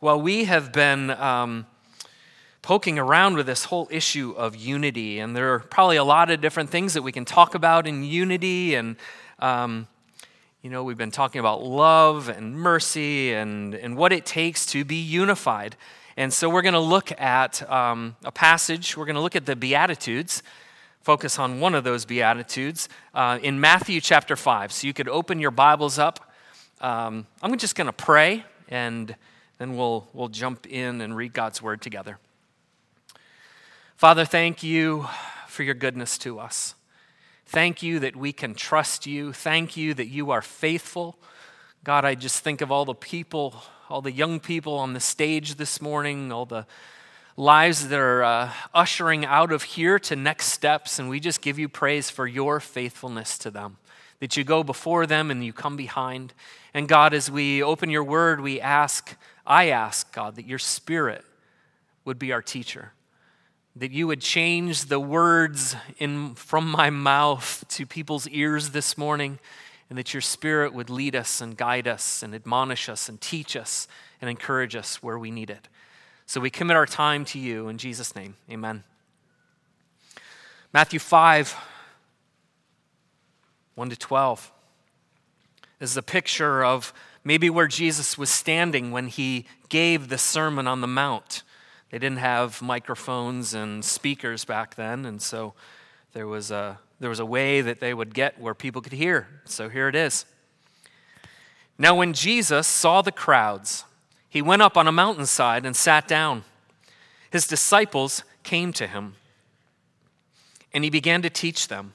Well, we have been um, poking around with this whole issue of unity, and there are probably a lot of different things that we can talk about in unity. And, um, you know, we've been talking about love and mercy and, and what it takes to be unified. And so we're going to look at um, a passage, we're going to look at the Beatitudes focus on one of those Beatitudes uh, in Matthew chapter 5. So you could open your Bibles up. Um, I'm just going to pray, and then we'll, we'll jump in and read God's word together. Father, thank you for your goodness to us. Thank you that we can trust you. Thank you that you are faithful. God, I just think of all the people, all the young people on the stage this morning, all the lives that are uh, ushering out of here to next steps, and we just give you praise for your faithfulness to them. That you go before them and you come behind. And God, as we open your word, we ask, I ask, God, that your spirit would be our teacher. That you would change the words in, from my mouth to people's ears this morning, and that your spirit would lead us and guide us and admonish us and teach us and encourage us where we need it. So we commit our time to you in Jesus' name. Amen. Matthew 5, 1 to 12 is a picture of maybe where Jesus was standing when he gave the Sermon on the Mount. They didn't have microphones and speakers back then, and so there was a, there was a way that they would get where people could hear. So here it is. Now, when Jesus saw the crowds, he went up on a mountainside and sat down. His disciples came to him, and he began to teach them.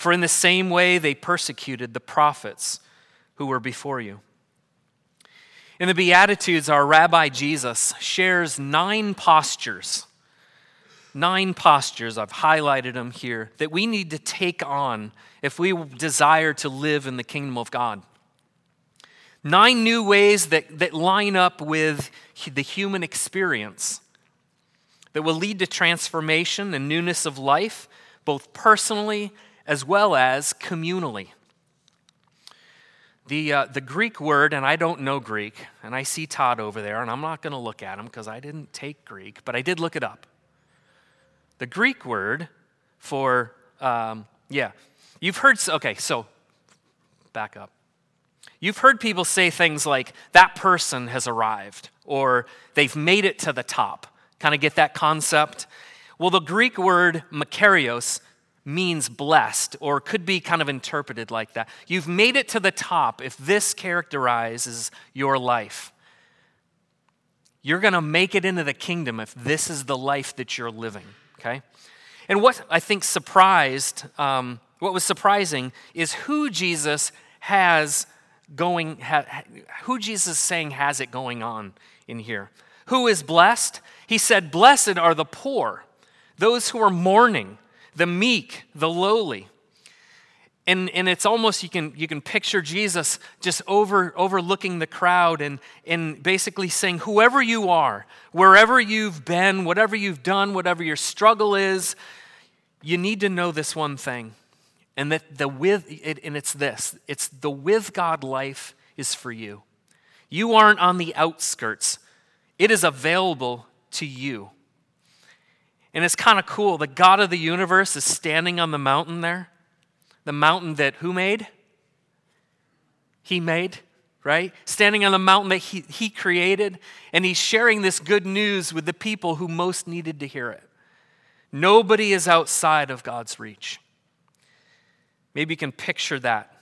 For in the same way they persecuted the prophets who were before you. In the Beatitudes, our Rabbi Jesus shares nine postures. Nine postures, I've highlighted them here, that we need to take on if we desire to live in the kingdom of God. Nine new ways that, that line up with the human experience that will lead to transformation and newness of life, both personally as well as communally. The, uh, the Greek word, and I don't know Greek, and I see Todd over there, and I'm not going to look at him because I didn't take Greek, but I did look it up. The Greek word for, um, yeah, you've heard, okay, so back up. You've heard people say things like, that person has arrived, or they've made it to the top. Kind of get that concept? Well, the Greek word makarios means blessed, or could be kind of interpreted like that. You've made it to the top if this characterizes your life. You're going to make it into the kingdom if this is the life that you're living, okay? And what I think surprised, um, what was surprising, is who Jesus has going, ha, who Jesus is saying has it going on in here. Who is blessed? He said, Blessed are the poor, those who are mourning, the meek, the lowly. And, and it's almost you can you can picture Jesus just over overlooking the crowd and, and basically saying, Whoever you are, wherever you've been, whatever you've done, whatever your struggle is, you need to know this one thing. And that the with it, and it's this it's the with god life is for you. You aren't on the outskirts. It is available to you and it's kind of cool the god of the universe is standing on the mountain there the mountain that who made he made right? Standing on the mountain that he, he created, and he's sharing this good news with the people who most needed to hear it. Nobody is outside of God's reach. Maybe you can picture that.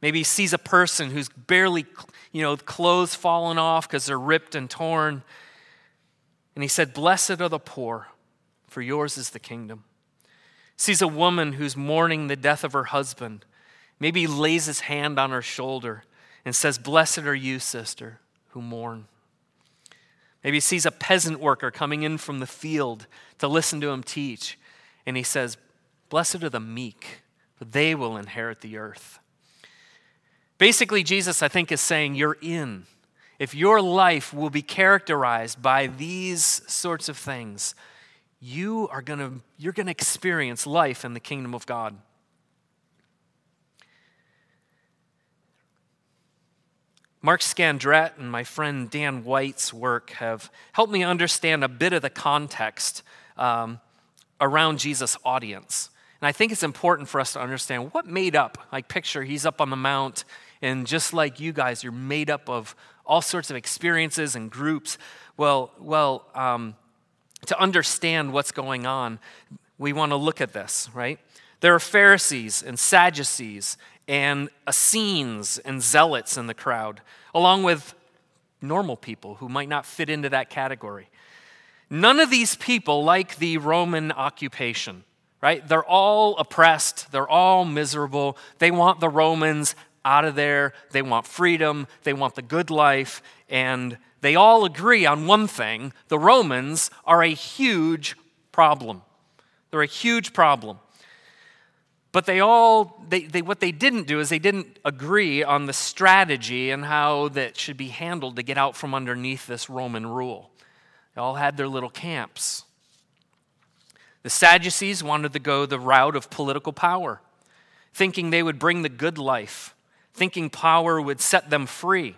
Maybe he sees a person who's barely, you know, clothes falling off because they're ripped and torn. And he said, Blessed are the poor, for yours is the kingdom. Sees a woman who's mourning the death of her husband. Maybe lays his hand on her shoulder and says, Blessed are you, sister, who mourn. Maybe sees a peasant worker coming in from the field to listen to him teach, and he says, Blessed are the meek, for they will inherit the earth. Basically, Jesus, I think, is saying, You're in. If your life will be characterized by these sorts of things, you are going to you're going to experience life in the kingdom of God. Mark Scandrette and my friend Dan White's work have helped me understand a bit of the context um, around Jesus' audience. And I think it's important for us to understand what made up, like, picture he's up on the mount, and just like you guys, you're made up of all sorts of experiences and groups. Well, well, um, to understand what's going on, we want to look at this, right? There are Pharisees and Sadducees and Essenes and Zealots in the crowd, along with normal people who might not fit into that category. None of these people like the Roman occupation, right? They're all oppressed, they're all miserable. They want the Romans out of there, they want freedom, they want the good life, and they all agree on one thing the Romans are a huge problem. They're a huge problem. But they all, they, they, what they didn't do is they didn't agree on the strategy and how that should be handled to get out from underneath this Roman rule. They all had their little camps. The Sadducees wanted to go the route of political power, thinking they would bring the good life, thinking power would set them free.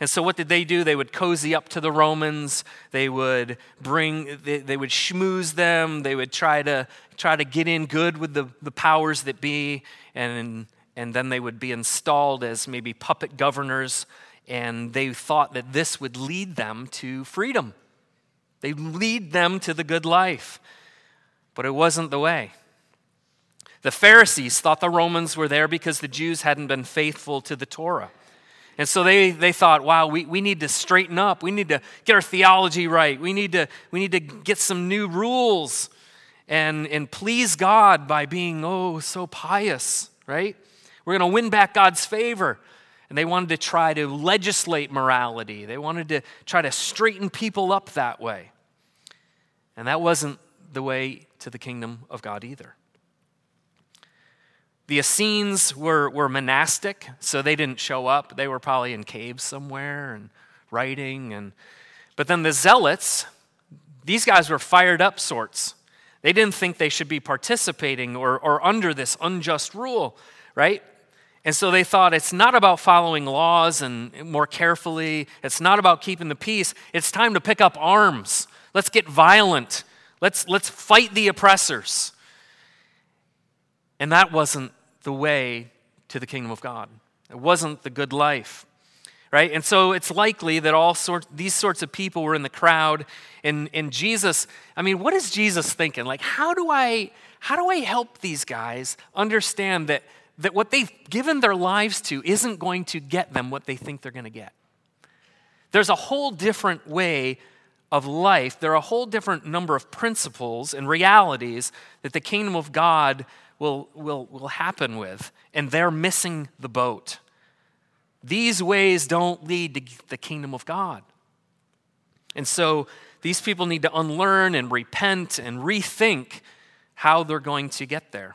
And so, what did they do? They would cozy up to the Romans. They would bring, they, they, would schmooze them. They would try to try to get in good with the, the powers that be, and and then they would be installed as maybe puppet governors. And they thought that this would lead them to freedom. They lead them to the good life. But it wasn't the way. The Pharisees thought the Romans were there because the Jews hadn't been faithful to the Torah. And so they, they thought, wow, we, we need to straighten up. We need to get our theology right. We need to, we need to get some new rules and, and please God by being, oh, so pious, right? We're going to win back God's favor. And they wanted to try to legislate morality, they wanted to try to straighten people up that way. And that wasn't the way to the kingdom of God either. The Essenes were, were monastic, so they didn't show up. They were probably in caves somewhere and writing. And, but then the Zealots, these guys were fired up sorts. They didn't think they should be participating or, or under this unjust rule, right? And so they thought it's not about following laws and more carefully. It's not about keeping the peace. It's time to pick up arms. Let's get violent. Let's, let's fight the oppressors. And that wasn't the way to the kingdom of God. It wasn't the good life. Right? And so it's likely that all sorts these sorts of people were in the crowd and, and Jesus, I mean, what is Jesus thinking? Like, how do I how do I help these guys understand that that what they've given their lives to isn't going to get them what they think they're going to get? There's a whole different way of life. There are a whole different number of principles and realities that the kingdom of God will, will, will happen with, and they're missing the boat. These ways don't lead to the kingdom of God. And so these people need to unlearn and repent and rethink how they're going to get there.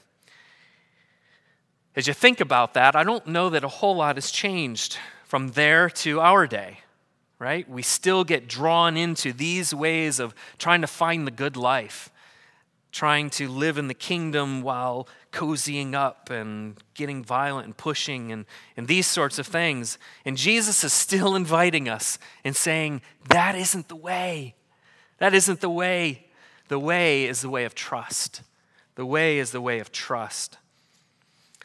As you think about that, I don't know that a whole lot has changed from there to our day, right? We still get drawn into these ways of trying to find the good life trying to live in the kingdom while cozying up and getting violent and pushing and, and these sorts of things. And Jesus is still inviting us and saying, That isn't the way. That isn't the way. The way is the way of trust. The way is the way of trust.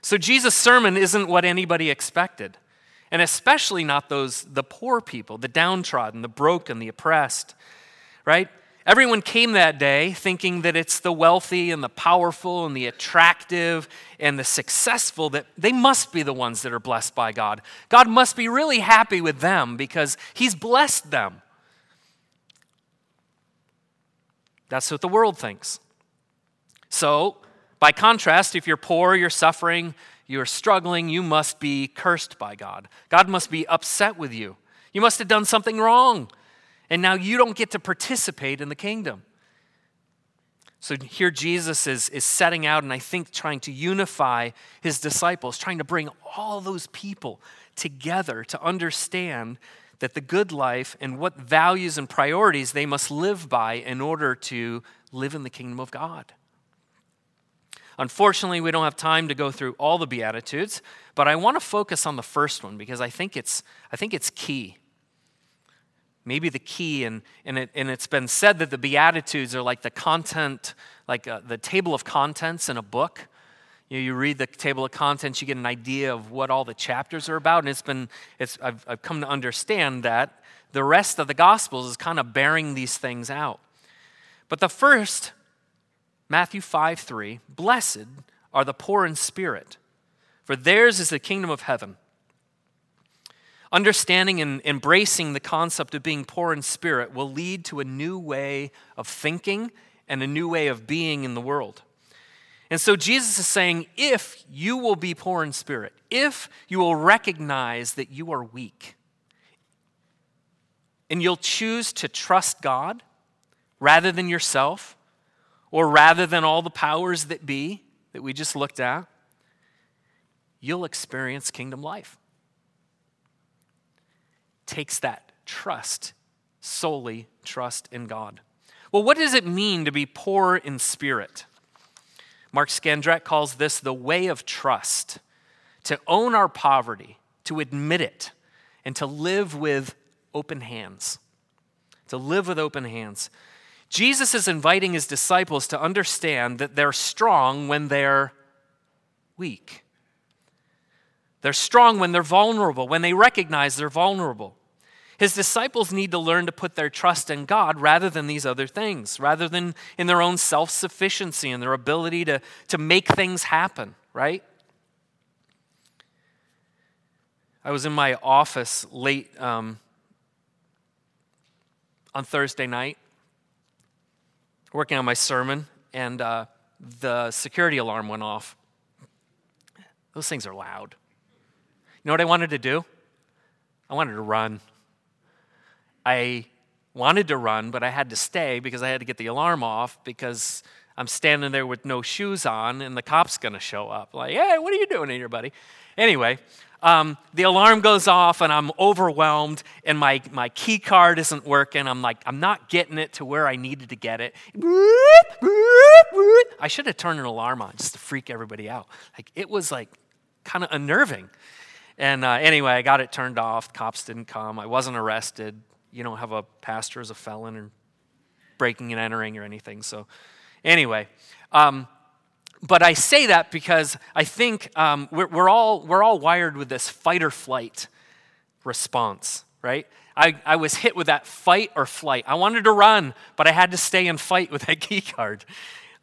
So Jesus' sermon isn't what anybody expected. and especially not those, the poor people, the downtrodden, the broken, the oppressed, right? Everyone came that day thinking that it's the wealthy and the powerful and the attractive and the successful that they must be the ones that are blessed by God. God must be really happy with them because He's blessed them. That's what the world thinks. So, by contrast, if you're poor, you're suffering, you're struggling, you must be cursed by God. God must be upset with you. You must have done something wrong and now you don't get to participate in the kingdom. So here Jesus is, is setting out and I think trying to unify his disciples, trying to bring all those people together to understand that the good life and what values and priorities they must live by in order to live in the kingdom of God. Unfortunately, we don't have time to go through all the Beatitudes, but I want to focus on the first one because I think it's, I think it's key maybe the key and, and, it, and it's been said that the beatitudes are like the content like uh, the table of contents in a book. You, know, you read the table of contents you get an idea of what all the chapters are about and it's been it's I've, I've come to understand that the rest of the gospels is kind of bearing these things out. But the first matthew 5 3 blessed are the poor in spirit for theirs is the kingdom of heaven Understanding and embracing the concept of being poor in spirit will lead to a new way of thinking and a new way of being in the world. And so Jesus is saying if you will be poor in spirit, if you will recognize that you are weak, and you'll choose to trust God rather than yourself, or rather than all the powers that be that we just looked at, you'll experience kingdom life takes that trust, solely trust in God. Well, what does it mean to be poor in spirit? Mark Scandrette calls this the way of trust to own our poverty, to admit it, and to live with open hands. To live with open hands. Jesus is inviting his disciples to understand that they're strong when they're weak. They're strong when they're vulnerable, when they recognize they're vulnerable. His disciples need to learn to put their trust in God rather than these other things, rather than in their own self sufficiency and their ability to, to make things happen, right? I was in my office late um, on Thursday night, working on my sermon, and uh, the security alarm went off. Those things are loud. You know what I wanted to do? I wanted to run. I wanted to run, but I had to stay because I had to get the alarm off because I'm standing there with no shoes on and the cop's going to show up. Like, hey, what are you doing in here, buddy? Anyway, um, the alarm goes off and I'm overwhelmed and my, my key card isn't working. I'm like, I'm not getting it to where I needed to get it. I should have turned an alarm on just to freak everybody out. Like, it was like kind of unnerving. And uh, anyway, I got it turned off. Cops didn't come. I wasn't arrested you don't have a pastor as a felon or breaking and entering or anything. So, anyway, um, but I say that because I think um, we're, we're, all, we're all wired with this fight or flight response, right? I, I was hit with that fight or flight. I wanted to run, but I had to stay and fight with that key card.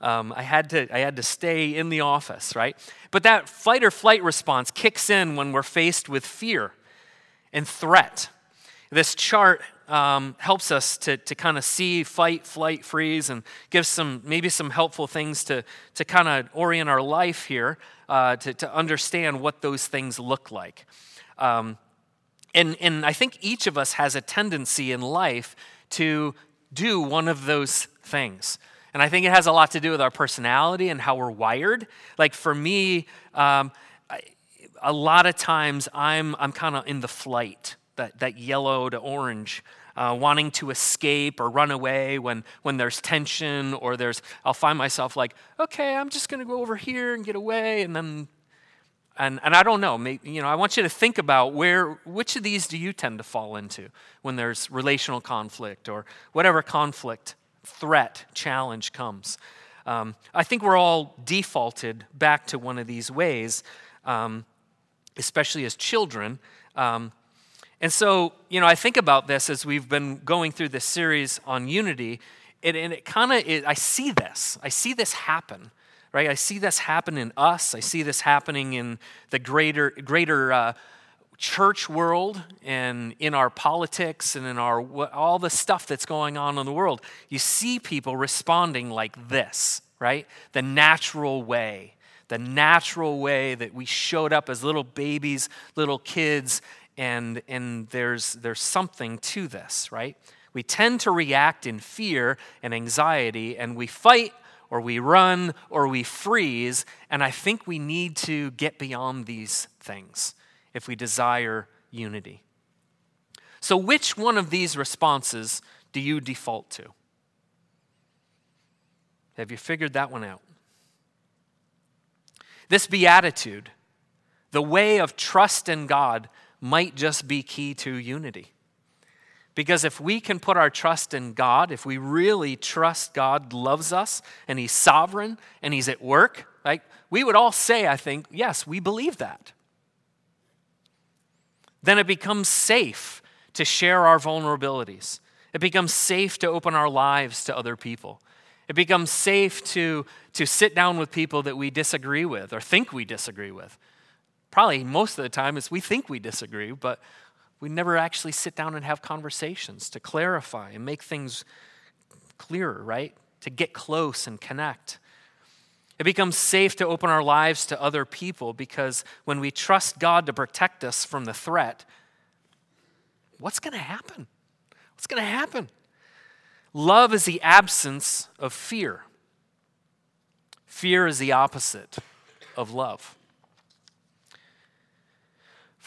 Um, I, had to, I had to stay in the office, right? But that fight or flight response kicks in when we're faced with fear and threat. This chart um, helps us to, to kind of see fight, flight, freeze, and gives some maybe some helpful things to, to kind of orient our life here uh, to, to understand what those things look like. Um, and, and I think each of us has a tendency in life to do one of those things. And I think it has a lot to do with our personality and how we're wired. Like for me, um, I, a lot of times I'm, I'm kind of in the flight that, that yellow to orange, uh, wanting to escape or run away when, when there's tension or there's, I'll find myself like, okay, I'm just going to go over here and get away. And then, and, and I don't know, maybe, you know, I want you to think about where, which of these do you tend to fall into when there's relational conflict or whatever conflict, threat, challenge comes. Um, I think we're all defaulted back to one of these ways, um, especially as children Um, and so, you know, I think about this as we've been going through this series on unity, and, and it kind of, I see this. I see this happen, right? I see this happen in us. I see this happening in the greater, greater uh, church world and in our politics and in our all the stuff that's going on in the world. You see people responding like this, right? The natural way the natural way that we showed up as little babies, little kids, and, and there's, there's something to this, right? We tend to react in fear and anxiety, and we fight or we run or we freeze, and I think we need to get beyond these things if we desire unity. So, which one of these responses do you default to? Have you figured that one out? This beatitude, the way of trust in God, might just be key to unity. Because if we can put our trust in God, if we really trust God loves us and He's sovereign and He's at work, like we would all say, I think, yes, we believe that. Then it becomes safe to share our vulnerabilities. It becomes safe to open our lives to other people. It becomes safe to, to sit down with people that we disagree with or think we disagree with. Probably most of the time is we think we disagree, but we never actually sit down and have conversations to clarify and make things clearer, right? To get close and connect. It becomes safe to open our lives to other people because when we trust God to protect us from the threat, what's going to happen? What's going to happen? Love is the absence of fear. Fear is the opposite of love.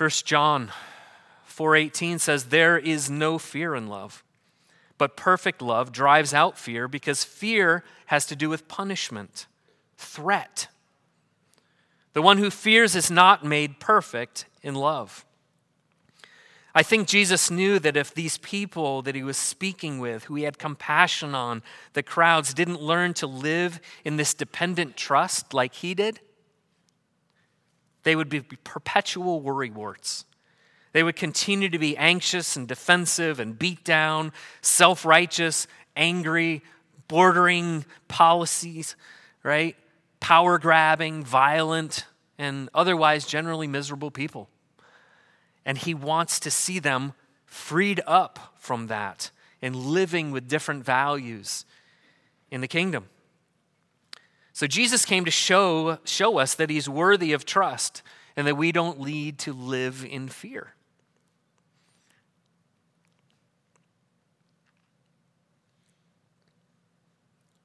1 John 4:18 says there is no fear in love. But perfect love drives out fear because fear has to do with punishment, threat. The one who fears is not made perfect in love. I think Jesus knew that if these people that he was speaking with, who he had compassion on, the crowds, didn't learn to live in this dependent trust like he did, they would be perpetual worrywarts. They would continue to be anxious and defensive and beat down, self righteous, angry, bordering policies, right? Power grabbing, violent, and otherwise generally miserable people. And he wants to see them freed up from that and living with different values in the kingdom. So Jesus came to show, show us that he's worthy of trust and that we don't need to live in fear.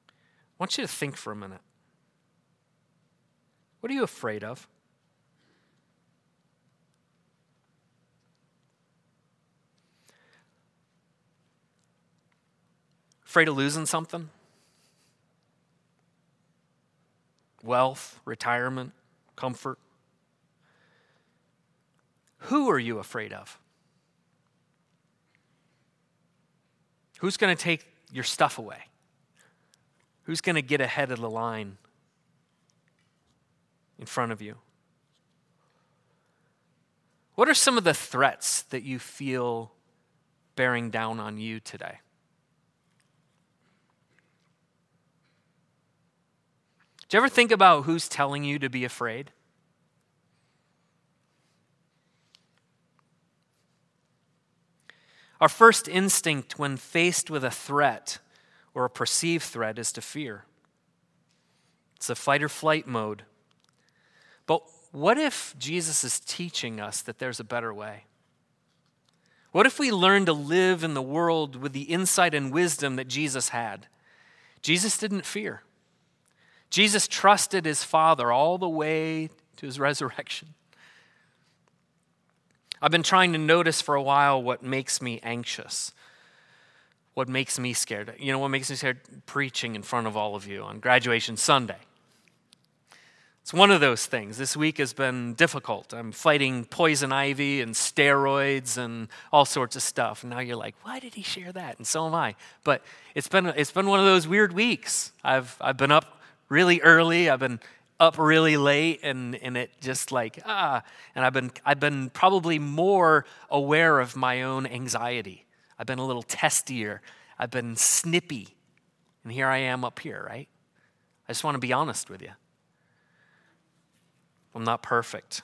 I want you to think for a minute. What are you afraid of? Afraid of losing something? Wealth, retirement, comfort? Who are you afraid of? Who's going to take your stuff away? Who's going to get ahead of the line in front of you? What are some of the threats that you feel bearing down on you today? You ever think about who's telling you to be afraid? Our first instinct when faced with a threat or a perceived threat is to fear. It's a fight or flight mode. But what if Jesus is teaching us that there's a better way? What if we learn to live in the world with the insight and wisdom that Jesus had? Jesus didn't fear. Jesus trusted his Father all the way to his resurrection. I've been trying to notice for a while what makes me anxious, what makes me scared. You know, what makes me scared? Preaching in front of all of you on graduation Sunday. It's one of those things. This week has been difficult. I'm fighting poison ivy and steroids and all sorts of stuff. And now you're like, why did he share that? And so am I. But it's been, it's been one of those weird weeks. I've, I've been up really early. I've been up really late and, and it just like ah and I've been I've been probably more aware of my own anxiety. I've been a little testier. I've been snippy. And here I am up here, right? I just want to be honest with you. I'm not perfect.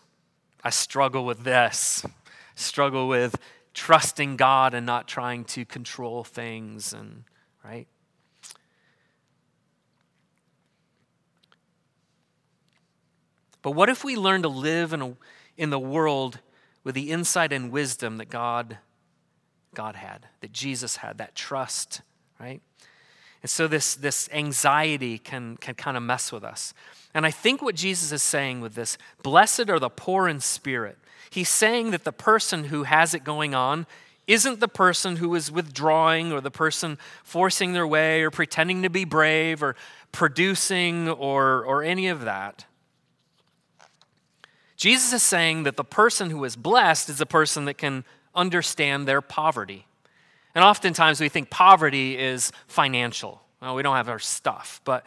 I struggle with this. Struggle with trusting God and not trying to control things and right? But what if we learn to live in, a, in the world with the insight and wisdom that God, God had, that Jesus had, that trust, right? And so this, this anxiety can, can kind of mess with us. And I think what Jesus is saying with this blessed are the poor in spirit. He's saying that the person who has it going on isn't the person who is withdrawing or the person forcing their way or pretending to be brave or producing or, or any of that. Jesus is saying that the person who is blessed is a person that can understand their poverty. And oftentimes we think poverty is financial. Well, we don't have our stuff, but,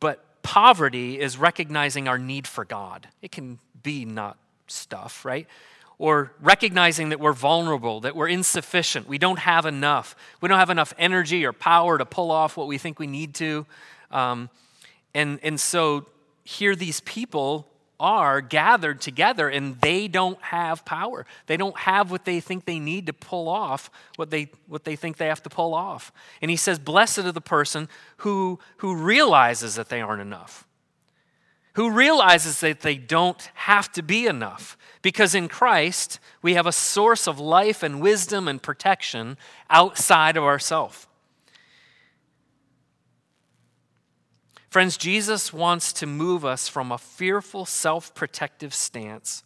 but poverty is recognizing our need for God. It can be not stuff, right? Or recognizing that we're vulnerable, that we're insufficient, we don't have enough, we don't have enough energy or power to pull off what we think we need to. Um, and, and so here these people are gathered together and they don't have power. They don't have what they think they need to pull off what they, what they think they have to pull off. And he says, Blessed are the person who, who realizes that they aren't enough, who realizes that they don't have to be enough. Because in Christ, we have a source of life and wisdom and protection outside of ourselves. Friends, Jesus wants to move us from a fearful, self protective stance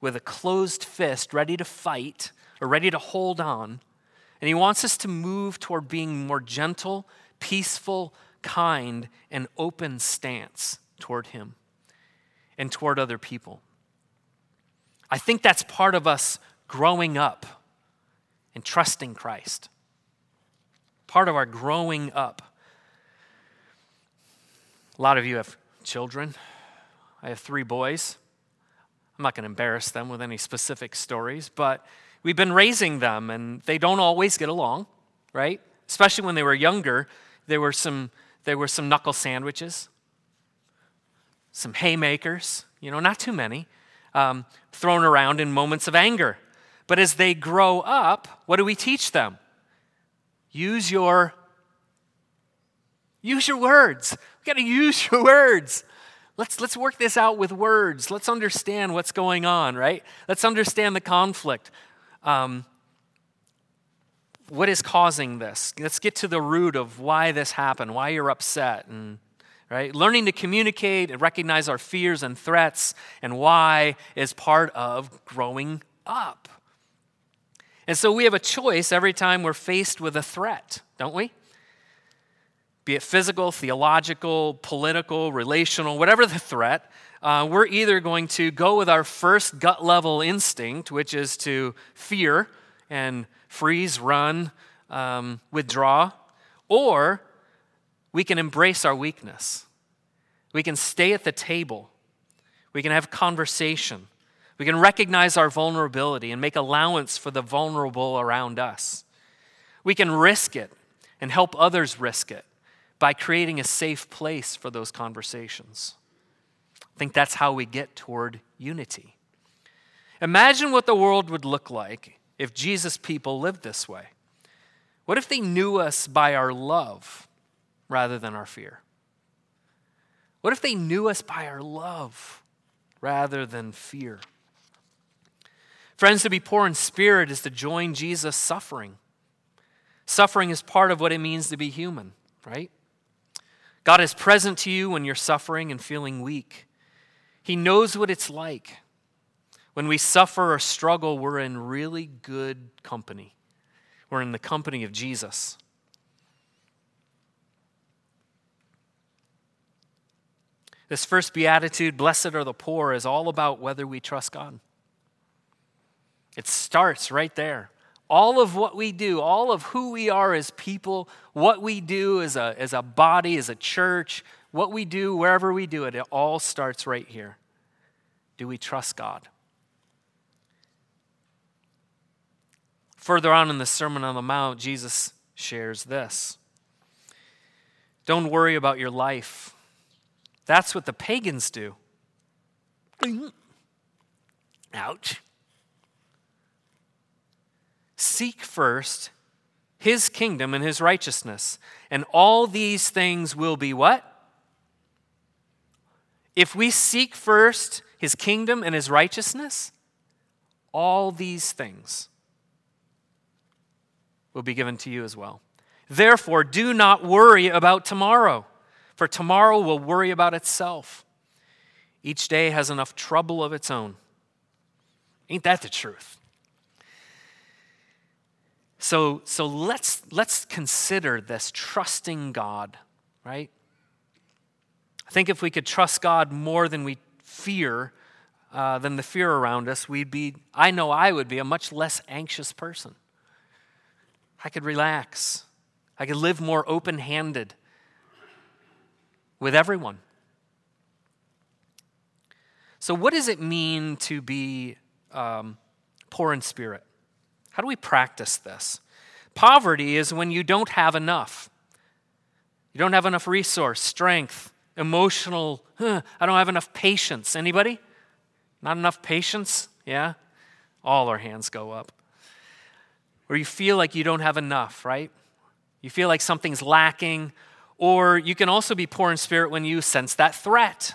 with a closed fist, ready to fight or ready to hold on. And he wants us to move toward being more gentle, peaceful, kind, and open stance toward him and toward other people. I think that's part of us growing up and trusting Christ. Part of our growing up. A lot of you have children. I have three boys. I'm not going to embarrass them with any specific stories, but we've been raising them and they don't always get along, right? Especially when they were younger, there were some there were some knuckle sandwiches, some haymakers, you know, not too many, um, thrown around in moments of anger. But as they grow up, what do we teach them? Use your use your words. We got to use your words. Let's, let's work this out with words. Let's understand what's going on, right? Let's understand the conflict. Um, what is causing this? Let's get to the root of why this happened, why you're upset, and right? Learning to communicate and recognize our fears and threats and why is part of growing up. And so we have a choice every time we're faced with a threat, don't we? Be it physical, theological, political, relational, whatever the threat, uh, we're either going to go with our first gut level instinct, which is to fear and freeze, run, um, withdraw, or we can embrace our weakness. We can stay at the table. We can have conversation. We can recognize our vulnerability and make allowance for the vulnerable around us. We can risk it and help others risk it by creating a safe place for those conversations. I think that's how we get toward unity. Imagine what the world would look like if Jesus' people lived this way. What if they knew us by our love rather than our fear? What if they knew us by our love rather than fear? Friends, to be poor in spirit is to join Jesus' suffering. Suffering is part of what it means to be human, right? God is present to you when you're suffering and feeling weak. He knows what it's like. When we suffer or struggle, we're in really good company. We're in the company of Jesus. This first beatitude, blessed are the poor, is all about whether we trust God. It starts right there. All of what we do, all of who we are as people, what we do as a, as a body, as a church, what we do wherever we do it, it all starts right here. Do we trust God? Further on in the Sermon on the Mount, Jesus shares this Don't worry about your life. That's what the pagans do. Ouch. Seek first his kingdom and his righteousness, and all these things will be what? If we seek first his kingdom and his righteousness, all these things will be given to you as well. Therefore, do not worry about tomorrow, for tomorrow will worry about itself. Each day has enough trouble of its own. Ain't that the truth? So, so let's, let's consider this trusting God, right? I think if we could trust God more than we fear, uh, than the fear around us, we'd be, I know I would be a much less anxious person. I could relax. I could live more open handed with everyone. So, what does it mean to be um, poor in spirit? How do we practice this? Poverty is when you don't have enough. You don't have enough resource, strength, emotional, huh, I don't have enough patience. Anybody? Not enough patience? Yeah? All our hands go up or you feel like you don't have enough, right? You feel like something's lacking, or you can also be poor in spirit when you sense that threat.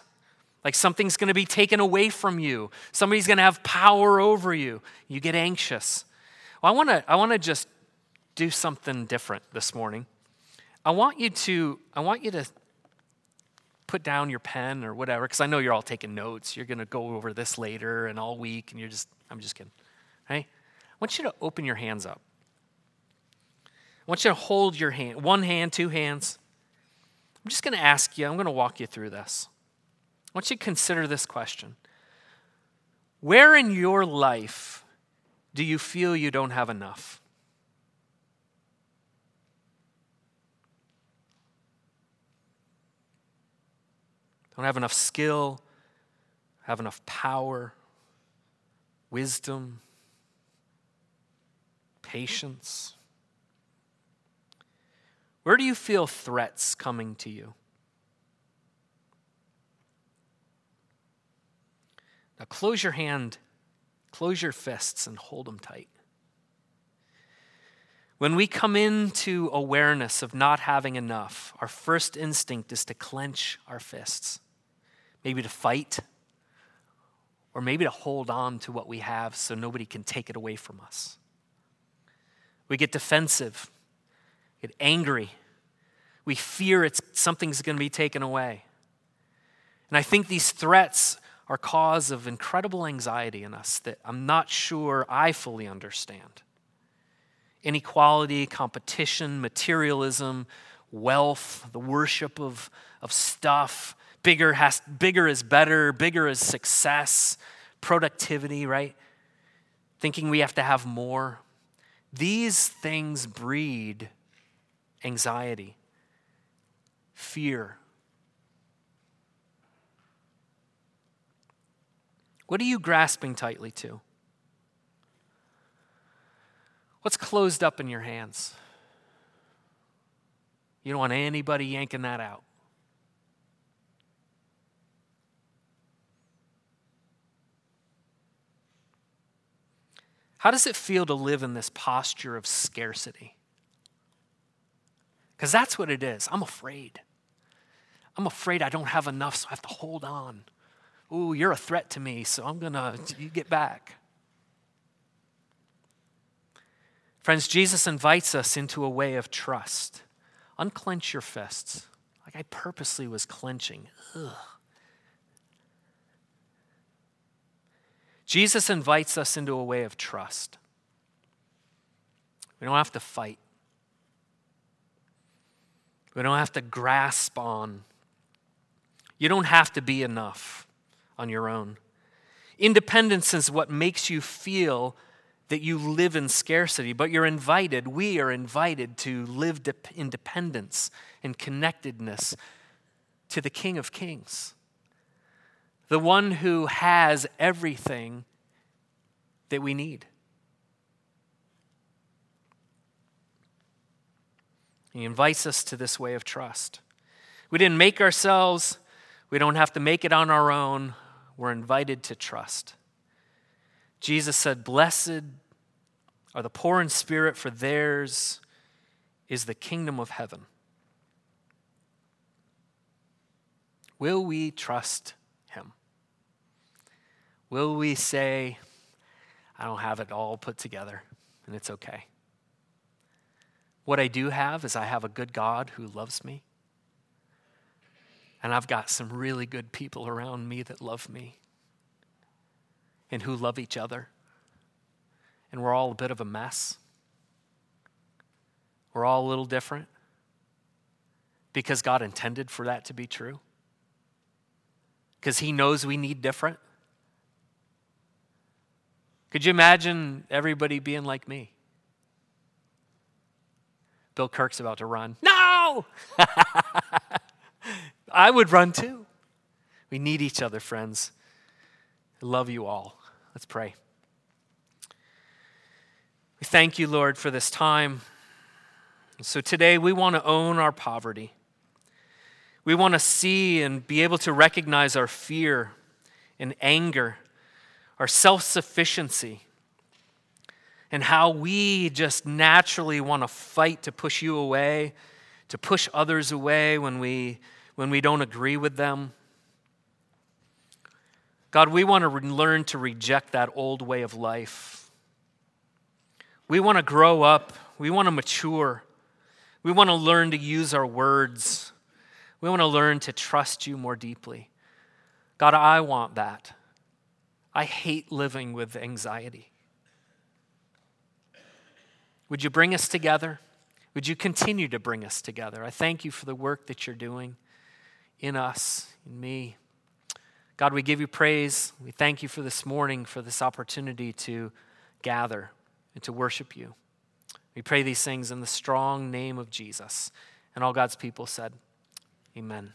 Like something's going to be taken away from you. Somebody's going to have power over you. You get anxious. Well, I want to I want to just do something different this morning. I want you to I want you to put down your pen or whatever cuz I know you're all taking notes. You're going to go over this later and all week and you're just I'm just kidding. Right? I want you to open your hands up. I want you to hold your hand, one hand, two hands. I'm just going to ask you, I'm going to walk you through this. I want you to consider this question Where in your life do you feel you don't have enough? Don't have enough skill, have enough power, wisdom, patience. Where do you feel threats coming to you? Now close your hand, close your fists, and hold them tight. When we come into awareness of not having enough, our first instinct is to clench our fists, maybe to fight, or maybe to hold on to what we have so nobody can take it away from us. We get defensive get angry. We fear it's, something's going to be taken away. And I think these threats are cause of incredible anxiety in us that I'm not sure I fully understand. Inequality, competition, materialism, wealth, the worship of, of stuff, bigger, has, bigger is better, bigger is success, productivity, right? Thinking we have to have more. These things breed anxiety, fear. What are you grasping tightly to? What's closed up in your hands? You don't want anybody yanking that out. How does it feel to live in this posture of scarcity? Because that's what it is. I'm afraid. I'm afraid I don't have enough, so I have to hold on. Ooh, you're a threat to me, so I'm to you get back. Friends, Jesus invites us into a way of trust. Unclench your fists. Like I purposely was clenching. Ugh. Jesus invites us into a way of trust. We don't have to fight. We don't have to grasp on. You don't have to be enough on your own. Independence is what makes you feel that you live in scarcity, but you're invited, we are invited to live in dependence and connectedness to the King of Kings, the one who has everything that we need. He invites us to this way of trust. We didn't make ourselves, we don't have to make it on our own. We're invited to trust. Jesus said, Blessed are the poor in spirit, for theirs is the kingdom of heaven. Will we trust him? Will we say, I don't have it all put together and it's okay? What I do have is I have a good God who loves me. And I've got some really good people around me that love me and who love each other. And we're all a bit of a mess. We're all a little different because God intended for that to be true. Because He knows we need different. Could you imagine everybody being like me? Bill Kirk's about to run. No! I would run too. We need each other, friends. I love you all. Let's pray. We thank you, Lord, for this time. So today we want to own our poverty. We want to see and be able to recognize our fear and anger, our self sufficiency, and how we just naturally want to fight to push you away, to push others away when we, when we don't agree with them. God, we want to learn to reject that old way of life. We want to grow up. We want to mature. We want to learn to use our words. We want to learn to trust you more deeply. God, I want that. I hate living with anxiety. Would you bring us together? Would you continue to bring us together? I thank you for the work that you're doing in us, in me. God, we give you praise. We thank you for this morning, for this opportunity to gather and to worship you. We pray these things in the strong name of Jesus. And all God's people said, Amen.